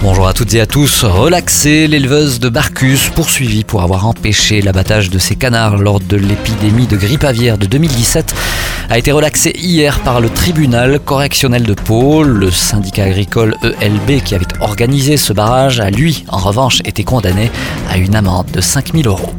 Bonjour à toutes et à tous. Relaxée, l'éleveuse de Barcus, poursuivie pour avoir empêché l'abattage de ses canards lors de l'épidémie de grippe aviaire de 2017, a été relaxée hier par le tribunal correctionnel de Pau. Le syndicat agricole ELB qui avait organisé ce barrage a lui, en revanche, été condamné à une amende de 5000 euros.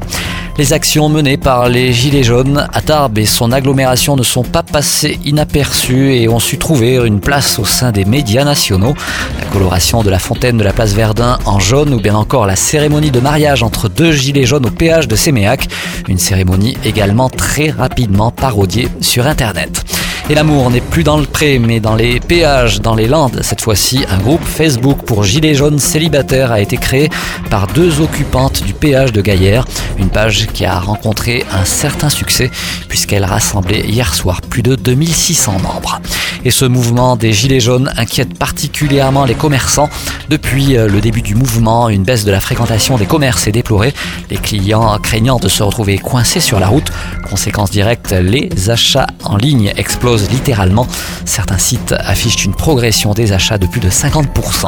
Les actions menées par les Gilets jaunes à Tarbes et son agglomération ne sont pas passées inaperçues et ont su trouver une place au sein des médias nationaux. La coloration de la fontaine de la place Verdun en jaune ou bien encore la cérémonie de mariage entre deux Gilets jaunes au péage de Séméac. Une cérémonie également très rapidement parodiée sur Internet. Et l'amour n'est plus dans le pré, mais dans les péages, dans les Landes. Cette fois-ci, un groupe Facebook pour Gilets jaunes célibataires a été créé par deux occupantes du péage de Gaillère. Une page qui a rencontré un certain succès puisqu'elle rassemblait hier soir plus de 2600 membres. Et ce mouvement des Gilets jaunes inquiète particulièrement les commerçants. Depuis euh, le début du mouvement, une baisse de la fréquentation des commerces est déplorée. Les clients craignant de se retrouver coincés sur la route. Conséquence directe, les achats en ligne explosent littéralement. Certains sites affichent une progression des achats de plus de 50%.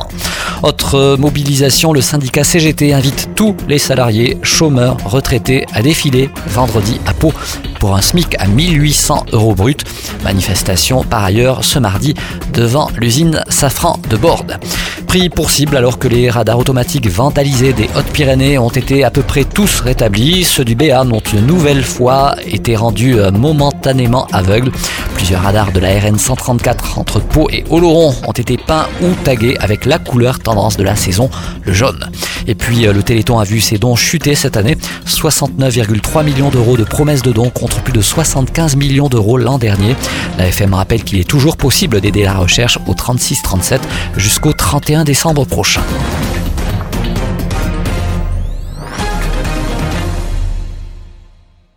Autre mobilisation, le syndicat CGT invite tous les salariés, chômeurs, retraités à défiler vendredi à Pau pour un SMIC à 1800 euros brut. Manifestation par ailleurs ce mardi devant l'usine Safran de Borde. Pris pour cible alors que les radars automatiques vandalisés des Hautes-Pyrénées ont été à peu près tous rétablis, ceux du Béarn ont une nouvelle fois été rendus euh, momentanément aveugles. Plusieurs radars de la RN 134 entre Pau et Oloron ont été peints ou tagués avec la couleur tendance de la saison, le jaune. Et puis euh, le Téléthon a vu ses dons chuter cette année, 69,3 millions d'euros de promesses de dons contre plus de 75 millions d'euros l'an dernier. La FM rappelle qu'il est toujours possible d'aider la recherche au 36 37 jusqu'au 31 décembre prochain.